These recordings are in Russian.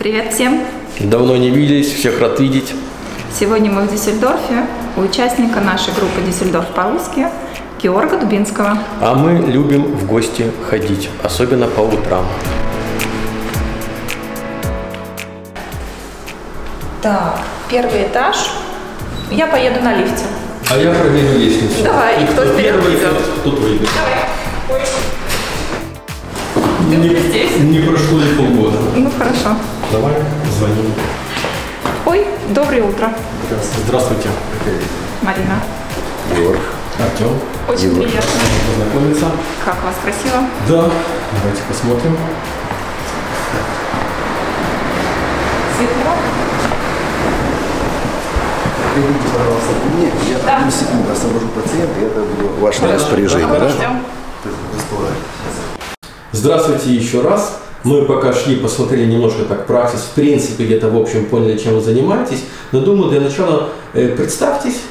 Привет всем! Давно не виделись, всех рад видеть. Сегодня мы в Дюссельдорфе у участника нашей группы «Дюссельдорф по-русски» Георга Дубинского. А мы любим в гости ходить, особенно по утрам. Так, первый этаж. Я поеду на лифте. А я проверю лестницу. Давай, и кто вперед идет? Тут выйдет. Давай. Здесь? Не прошло и полгода. Хорошо. Давай, звоним. Ой, доброе утро, Здравствуйте. Марина. Георг. Артем. Очень приятно. Познакомиться. Как вас красиво? Да. Давайте посмотрим. Светло? Придите, пожалуйста, ко мне. Я Да. одну секунду освобожу пациента, и это было ваше распоряжение, да? ждем. Здравствуйте еще раз. Мы пока шли, посмотрели немножко так практис, в принципе, где-то в общем поняли, чем вы занимаетесь. Но думаю, для начала э, представьтесь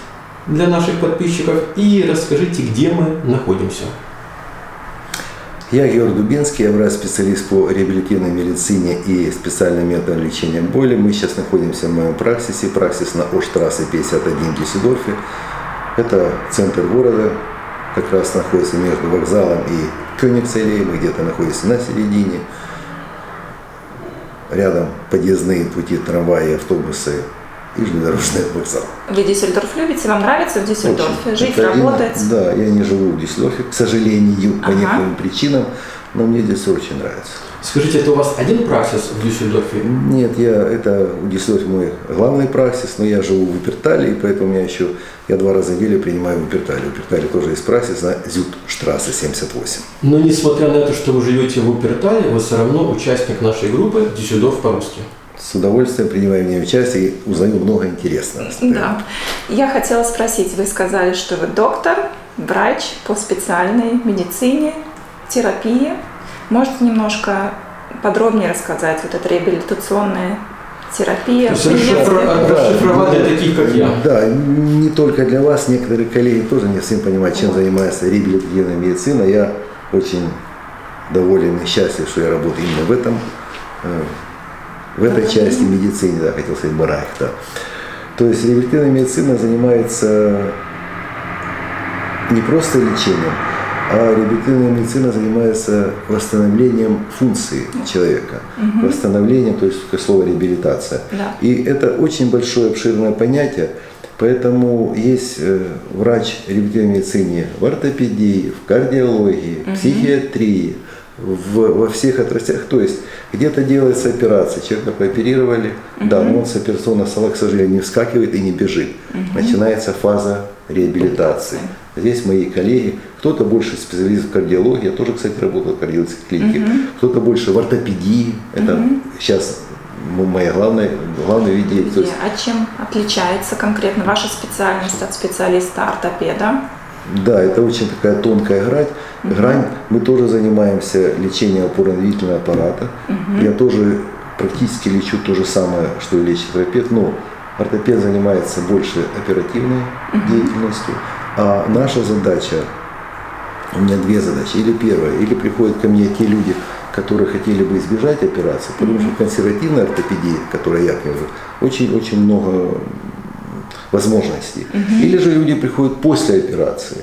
для наших подписчиков и расскажите, где мы находимся. Я Георг Дубинский, я врач-специалист по реабилитивной медицине и специальным методам лечения боли. Мы сейчас находимся в моем праксисе, праксис на Оштрассе 51 в Дюссельдорфе. Это центр города, как раз находится между вокзалом и Кёнигсаллеей, мы где-то находимся на середине. Рядом подъездные пути трамваи, автобусы и железнодорожный вокзал. Вы Дюссельдорф любите? Вам нравится в Дюссельдорфе? Очень. Жить, Это именно- работать? Да, я не живу в Дюссельдорфе, к сожалению, по Ага. некоторым причинам, но мне здесь очень нравится. Скажите, это у вас один праксис в Дюссельдорфе? Нет, я, это в Дюссельдорфе мой главный праксис, но я живу в Випертале, и поэтому я еще, я два раза в неделю принимаю в Випертале. В Випертале тоже есть праксис на Зютштрассе 78. Но несмотря на это, что вы живете в Упертале, вы все равно участник нашей группы Дюссельдорф по-русски. С удовольствием принимаю в ней участие и узнаю много интересного. Да. Я хотела спросить, вы сказали, что вы доктор, врач по специальной медицине, терапии. Можете немножко подробнее рассказать вот эта реабилитационная терапия? То есть приветствие? расшифро- расшифровать для таких, как я. Да, не только для вас, некоторые коллеги тоже не всем понимают, чем занимается реабилитативная медицина. Я очень доволен и счастлив, что я работаю именно в этом, э, в этой части медицины, да, хотел сказать, барах, да. То есть реабилитативная медицина занимается не просто лечением, а реабилитативная медицина занимается восстановлением функции человека. Восстановлением, то есть слово реабилитация. Да. И это очень большое, обширное понятие. Поэтому есть э, врач реабилитативной медицине в ортопедии, в кардиологии, в психиатрии, в- во всех отрастях. То есть где-то делается операция, человека пооперировали, да, но он с операционного стола, к сожалению, не вскакивает и не бежит. Начинается фаза реабилитации. Здесь мои коллеги, кто-то больше специалист в кардиологии, я тоже, кстати, работал в кардиологической клинике, кто-то больше в ортопедии, это сейчас м- моя главная, вид деятельности. То есть А чем отличается конкретно ваша специальность от специалиста-ортопеда? Да, это очень такая тонкая грань. Грань. Мы тоже занимаемся лечением опорно-двигательного аппарата. Я тоже практически лечу то же самое, что и лечит ортопед, но ортопед занимается больше оперативной деятельностью, а наша задача, у меня две задачи. Или первая, или приходят ко мне те люди, которые хотели бы избежать операции, потому что в консервативной ортопедии, которой я привожу, очень-очень много возможностей. Или же люди приходят после операции,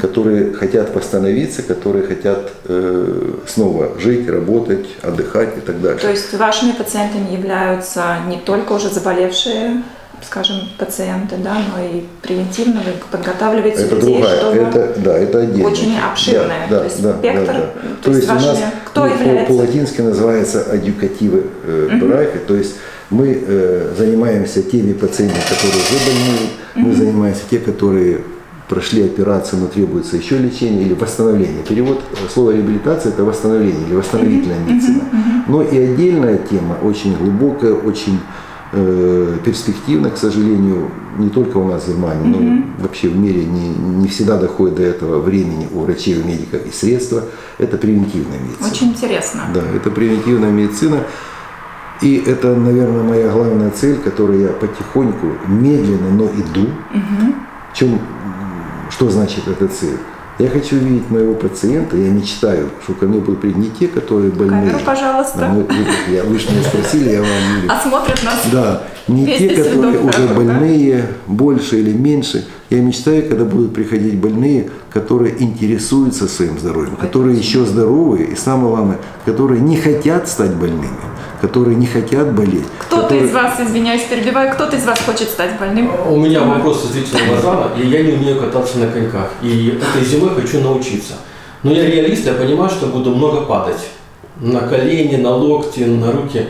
которые хотят восстановиться, которые хотят э, снова жить, работать, отдыхать и так дальше. То есть вашими пациентами являются не только уже заболевшие, скажем, пациенты, да, но и превентивно вы подготавливаете это людей, другая, чтобы... это да, это отдельно. Очень обширная, Да, то есть да, спектр, да, да. то То есть есть у нас вашими- кто ну, является? по-латински называется адюкативы э, барахи, то есть мы э, занимаемся теми пациентами, которые уже больны, мы занимаемся те, которые прошли операцию, но требуется еще лечение или восстановление. Перевод э, слова реабилитация – это восстановление или восстановительная медицина. Но и отдельная тема, очень глубокая, очень э, перспективная, к сожалению, не только у нас в Германии, но вообще в мире не, не всегда доходит до этого времени у врачей, у медиков и средства. Это превентивная медицина. Очень интересно. Да, это превентивная медицина. И это, наверное, моя главная цель, которой я потихоньку, медленно, но иду. В чем, что значит эта цель? Я хочу видеть моего пациента, я мечтаю, что ко мне будут прийти не те, которые больные. Камеру, пожалуйста. Да, мы- вы, я, вы же меня спросили, я вам говорю. А смотрят нас. Да, не Весь те, которые уже да? больные, больше или меньше. Я мечтаю, когда будут приходить больные, которые интересуются своим здоровьем, которые еще здоровые и самое главное, которые не хотят стать больными, которые не хотят болеть. Кто-то которые- из вас, извиняюсь, перебиваю, кто-то из вас хочет стать больным? У меня вопрос из зрительного зала, и я не умею кататься на коньках. И этой зимой хочу научиться. Но я реалист, я понимаю, что буду много падать. На колени, на локти, на руки.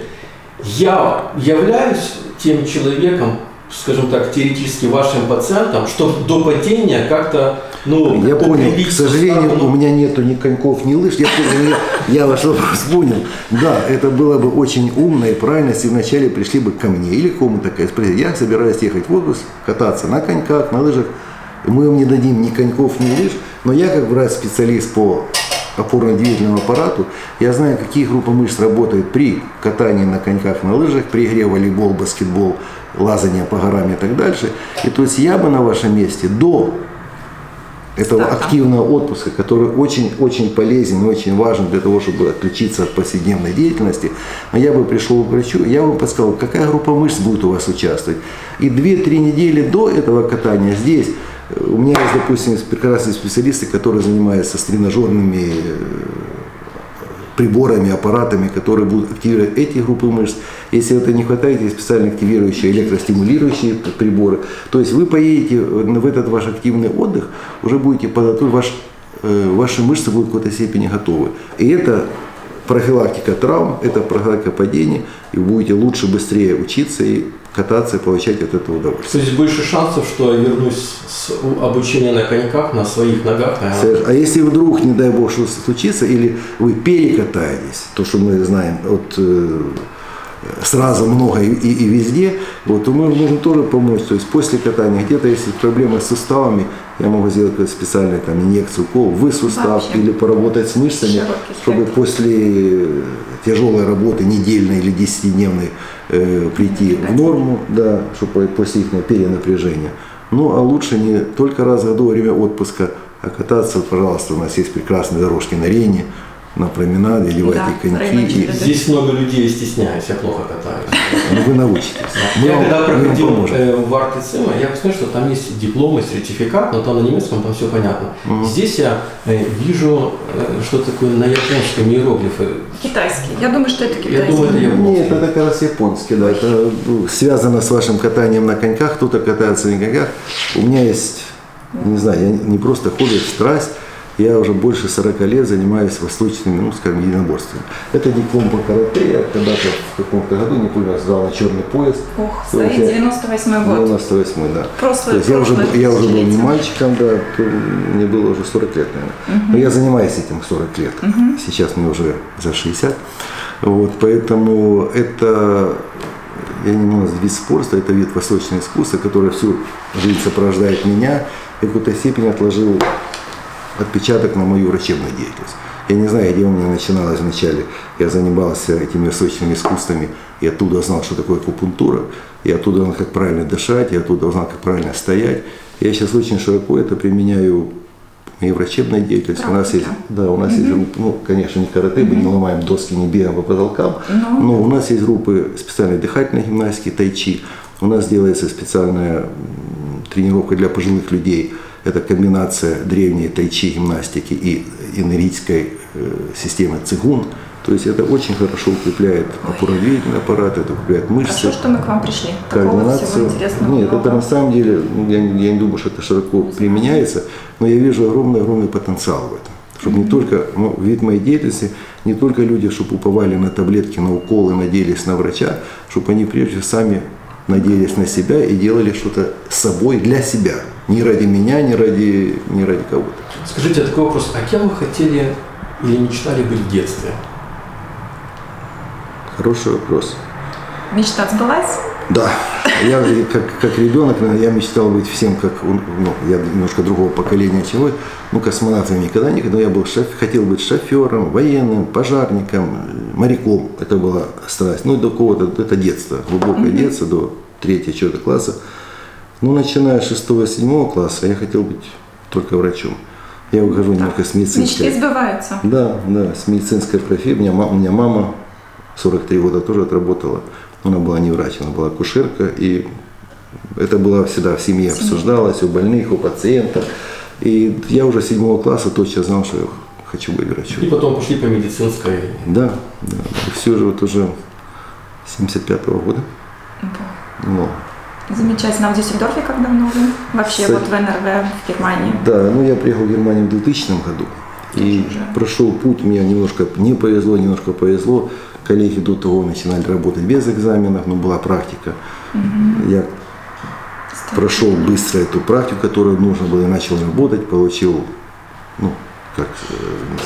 Я являюсь тем человеком, скажем так, теоретически вашим пациентом, что до падения как-то, ну, Я понял. К сожалению, суставы, ну, у меня нету ни коньков, ни лыж. Я, я, я ваш вопрос понял. Да, это было бы очень умно и правильно, если вначале пришли бы ко мне или кому-то спросить. Я собираюсь ехать в отпуск, кататься на коньках, на лыжах. Мы вам не дадим ни коньков, ни лыж. Но я, как врач-специалист по опорно-двигательному аппарату, я знаю, какие группы мышц работают при катании на коньках, на лыжах, при игре волейбол, баскетбол, лазание по горам и так дальше. И то есть я бы на вашем месте до этого Старта. активного отпуска, который очень-очень полезен и очень важен для того, чтобы отключиться от повседневной деятельности, но я бы пришел к врачу, я бы подсказал, какая группа мышц будет у вас участвовать. И 2-3 недели до этого катания здесь у меня есть, допустим, прекрасные специалисты, которые занимаются с тренажерными э, приборами, аппаратами, которые будут активировать эти группы мышц. Если это не хватает, есть специально активирующие, электростимулирующие приборы. То есть вы поедете в этот ваш активный отдых, уже будете подготовить, ваш, э, ваши мышцы будут в какой-то степени готовы. И это профилактика травм, это профилактика падений, и вы будете лучше, быстрее учиться и кататься, и получать от этого удовольствие. То есть больше шансов, что я вернусь с обучения на коньках на своих ногах. наверное. А если вдруг, не дай бог, что случится, или вы перекатаетесь, то, что мы знаем от э, сразу много и, и- и везде, вот, то мы можем тоже помочь. То есть после катания где-то, если проблемы с суставами, я могу сделать специальную там, инъекцию, укол в сустав Вообще. или поработать с мышцами, чтобы после тяжелой работы, недельной или десятидневной, э, прийти в норму, да, чтобы после их перенапряжения. Ну, а лучше не только раз в году во время отпуска, а кататься, пожалуйста, у нас есть прекрасные дорожки на Рене, на променаде, одевайте Да, коньки, и. Здесь много людей стесняюсь, я плохо катаюсь. ну, вы научитесь. Мы Я вам- когда проходил э, в артицима, я посмотрел, что там есть диплом и сертификат, но там на немецком там все понятно. Здесь я э, вижу, э, что такое на японском иероглифы. Китайский. Я думаю, что это Я китайский. думаю, это японский. Нет, это как раз японский, да. Это ну, связано с вашим катанием на коньках. Кто-то катается на коньках. У меня есть, не знаю, я не просто хобби, страсть. Я уже больше 40 лет занимаюсь восточными, ну, скажем, единоборствами. Это диплом по карате. Я когда-то в каком-то году, не помню, сдал на черный пояс. Ух, стоит я- 98 год. 98 да. Прошлое- То есть я уже, я уже был не мальчиком, да, мне было уже 40 лет, наверное. Но я занимаюсь этим 40 лет. Сейчас мне уже за 60. Вот, поэтому это, я не могу вид спорта, это вид восточного искусства, который всю жизнь сопровождает меня и в какой-то степени отложил отпечаток на мою врачебную деятельность. Я не знаю, где у меня начиналось вначале. Я занимался этими восточными искусствами, и оттуда знал, что такое акупунктура, и оттуда знал, как правильно дышать, и оттуда знал, как правильно стоять. Я сейчас очень широко это применяю моей врачебной деятельности. У нас есть, Практика. да, у нас есть, группы, ну, конечно, не карате, мы не ломаем доски, не бегаем по потолкам, но у нас есть группы специальной дыхательной гимнастики, тайчи. У нас делается специальная тренировка для пожилых людей. Это комбинация древней тайчи гимнастики и инеритской э, системы цигун. То есть это очень хорошо укрепляет опорно-двигательный аппарат, это укрепляет мышцы. Хорошо, что мы к вам пришли. Такого всего координацию. интересного Нет, много. это на самом деле, ну, я, не- я не думаю, что это широко применяется, но я вижу огромный-огромный потенциал в этом. Чтобы не только, ну, вид моей деятельности, не только люди, чтобы уповали на таблетки, на уколы, надеялись на врача, чтобы они прежде всего сами надеялись на себя и делали что-то с собой для себя. Не ради меня, не ради, не ради кого-то. Скажите, такой вопрос, а кем вы хотели или мечтали быть в детстве? Хороший вопрос. Мечта сбылась? Да, я как, как ребенок, я мечтал быть всем, как, ну, я немножко другого поколения, вы. Ну, космонавтом никогда не, но я был шоф, хотел быть шофером, военным, пожарником, моряком. Это была страсть. Ну, до какого-то, это детство, глубокое детство, до третьего, четвертого класса. Ну, начиная с шестого, седьмого класса, я хотел быть только врачом. Я выхожу немного с Мечты медицинской. сбываются. Да, да, с медицинской профессией. У меня, у меня мама 43 года тоже отработала. Она была не врач, она была акушерка. И это было всегда в семье обсуждалось, у больных, у пациентов. И я уже с седьмого класса точно знал, что я хочу быть врачом. И потом пошли по медицинской. Да, да. И все же вот уже 75 года. Ну, Замечательно. А в Дюссельдорфе как давно вы? Вообще Кстати, вот в НРВ в Германии. Да, ну я приехал в Германию в 2000 году. И уже. прошел путь, мне немножко не повезло, немножко повезло. Коллеги до того начинали работать без экзаменов, но была практика. Я прошел быстро эту практику, которую нужно было, и начал работать, получил, ну, как, э,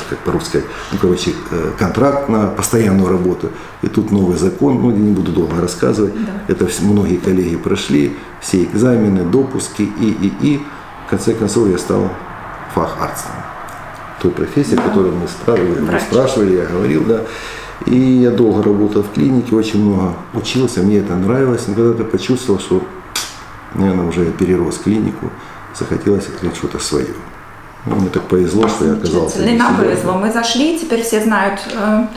как по-русски сказать, ну, короче, э, контракт на постоянную работу. И тут новый закон, ну, не буду долго рассказывать. Да. Это все- многие коллеги прошли, все экзамены, допуски, и, и, и, в конце концов, я стал фахарцем. Той профессии, которую мы спрашивали, Врач. спрашивали, я говорил, да. И я долго работал в клинике, очень много учился, мне это нравилось. Но когда-то почувствовал, что, наверное, уже я перерос клинику, захотелось открыть что-то свое. Ну, мне так повезло, что я оказался. В нам повезло. Мы зашли, теперь все знают э,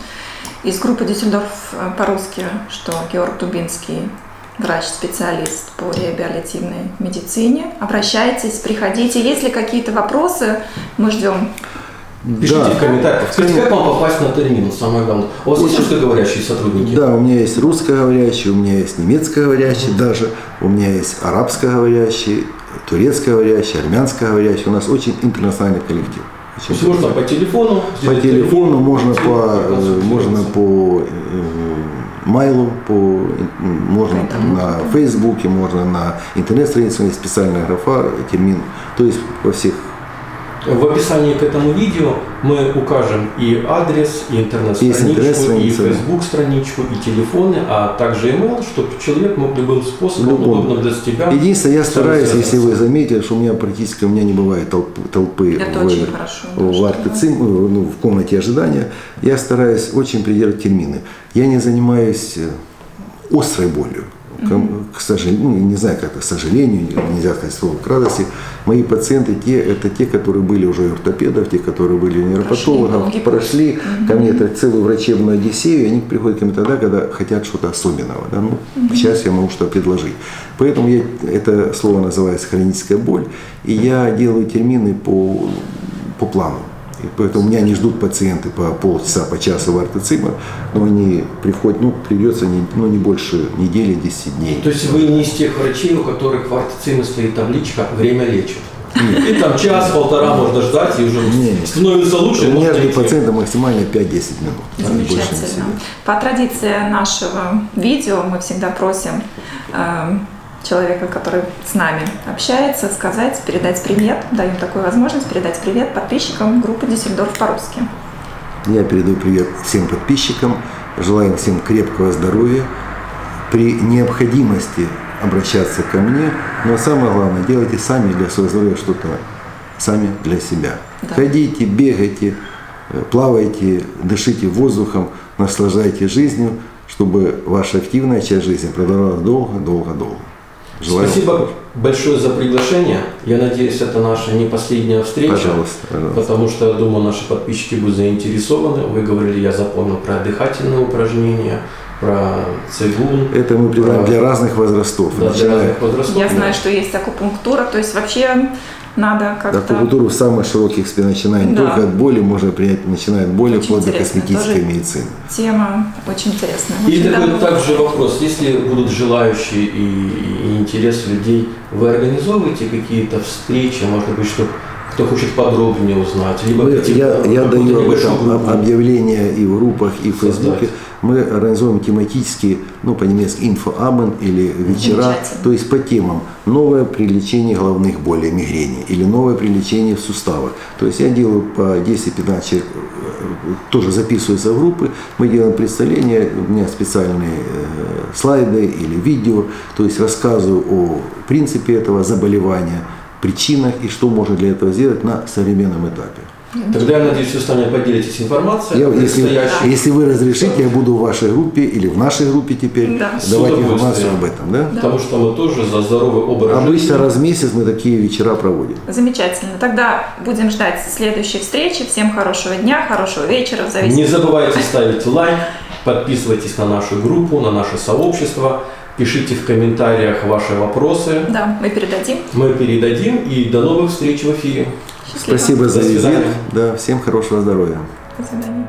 из группы Дюссельдорф э, по-русски, что Георг Дубинский врач-специалист по реабилитивной медицине. Обращайтесь, приходите. Если какие-то вопросы, мы ждем. Пишите Да. в комментариях. Скажите, как вам попасть на термин, самое главное. У вас есть русскоговорящие сотрудники? Да, у меня есть русскоговорящий, у меня есть немецкоговорящий даже, у меня есть арабскоговорящий, турецкоговорящий, армянскоговорящий. У нас очень интернациональный коллектив. То Очень есть можно по телефону По телефону термин, можно по, э, можно по э, майлу, по, м, можно интернету, на. Фейсбуке, можно на интернет-странице, у меня есть специальная графа, термин. То есть во всех В описании к этому видео мы укажем и адрес, и интернет-страничку, и да. Facebook-страничку, и телефоны, а также email, чтобы человек мог любым способом, Любым. удобным для себя. Единственное, я стараюсь, если вы заметили, что у меня практически у меня не бывает толпы, толпы Это в, очень хорошо, в, артецим- ну, в комнате ожидания. Я стараюсь очень придерживать термины. Я не занимаюсь э, острой болью. Ком- К сожалению, ну, не знаю, как это, к сожалению, нельзя сказать слово к радости. Мои пациенты, те, это те, которые были уже у ортопедов, те, которые были у нейропатологов, прошли, путь. ко мне это целую врачебную одиссею, и они приходят ко мне тогда, когда хотят что-то особенного. Да? Ну, Сейчас я могу что-то предложить. Поэтому я, это слово называется хроническая боль, и я делаю термины по, по плану. И поэтому меня не ждут пациенты по полчаса, по часу в ортоцима, но они приходят, ну, придется не, ну, не больше недели, 10 дней. То есть вы не из тех врачей, у которых в артициме стоит табличка «Время лечит». И там час-полтора можно ждать, и уже Не. становится лучше. У меня идти. пациента максимально 5-10 минут. а Замечательно. По традиции нашего видео мы всегда просим э, человека, который с нами общается, сказать, передать привет. Даем такую возможность передать привет подписчикам группы Дюссельдорф по-русски. Я передаю привет всем подписчикам, желаю всем крепкого здоровья. При необходимости обращаться ко мне, но самое главное, делайте сами для своего здоровья что-то, сами для себя. Да. Ходите, бегайте, э, плавайте, дышите воздухом, наслаждайтесь жизнью, чтобы ваша активная часть жизни продолжалась долго, долго, долго. Желаю Спасибо большое за приглашение. Я надеюсь, это наша не последняя встреча. Пожалуйста, пожалуйста. Потому что, думаю, наши подписчики будут заинтересованы. Вы говорили, я запомнил про дыхательные упражнения, про цигун. Это мы предлагаем про- для разных возрастов. да, для разных возрастов. Я знаю, что есть акупунктура, то есть вообще надо как-то... Акупунктуру в самых широких не Да. только от боли, можно принять, начиная от боли, Очень вплоть до косметической медицины. Тема очень интересная. В И такой также вопрос. Если будут желающие и, и интерес людей, вы организовываете какие-то встречи, может быть, чтобы кто хочет подробнее узнать, либо Мы- я, я даю об этом группу? об- объявления и в группах, и в Создать. Фейсбуке. Мы организуем тематические, ну по-немецки инфоабен или вечера, то есть по темам новое при лечении головных болей, мигрени или новое при лечении в суставах. То есть я делаю по 10-15 человек, э, тоже записываются в группы, мы делаем представления, у меня специальные э, слайды или видео, то есть рассказываю о принципе этого заболевания, причинах и что можно для этого сделать на современном этапе. Тогда я надеюсь, вы с нами поделитесь информацией Я, если, если вы разрешите, я буду в вашей группе или в нашей группе теперь Да. Давать информацию об этом. Да? Потому что мы тоже за здоровый образ Обычно жизни. раз в месяц мы такие вечера проводим. Замечательно. Тогда будем ждать следующей встречи. Всем хорошего дня, хорошего вечера, в зависимости Не забывайте ставить лайк, подписывайтесь на нашу группу, на наше сообщество, пишите в комментариях ваши вопросы. Да, мы передадим. Мы передадим и до новых встреч в эфире. Счастливо. Спасибо за визит. Да, всем хорошего здоровья. До свидания.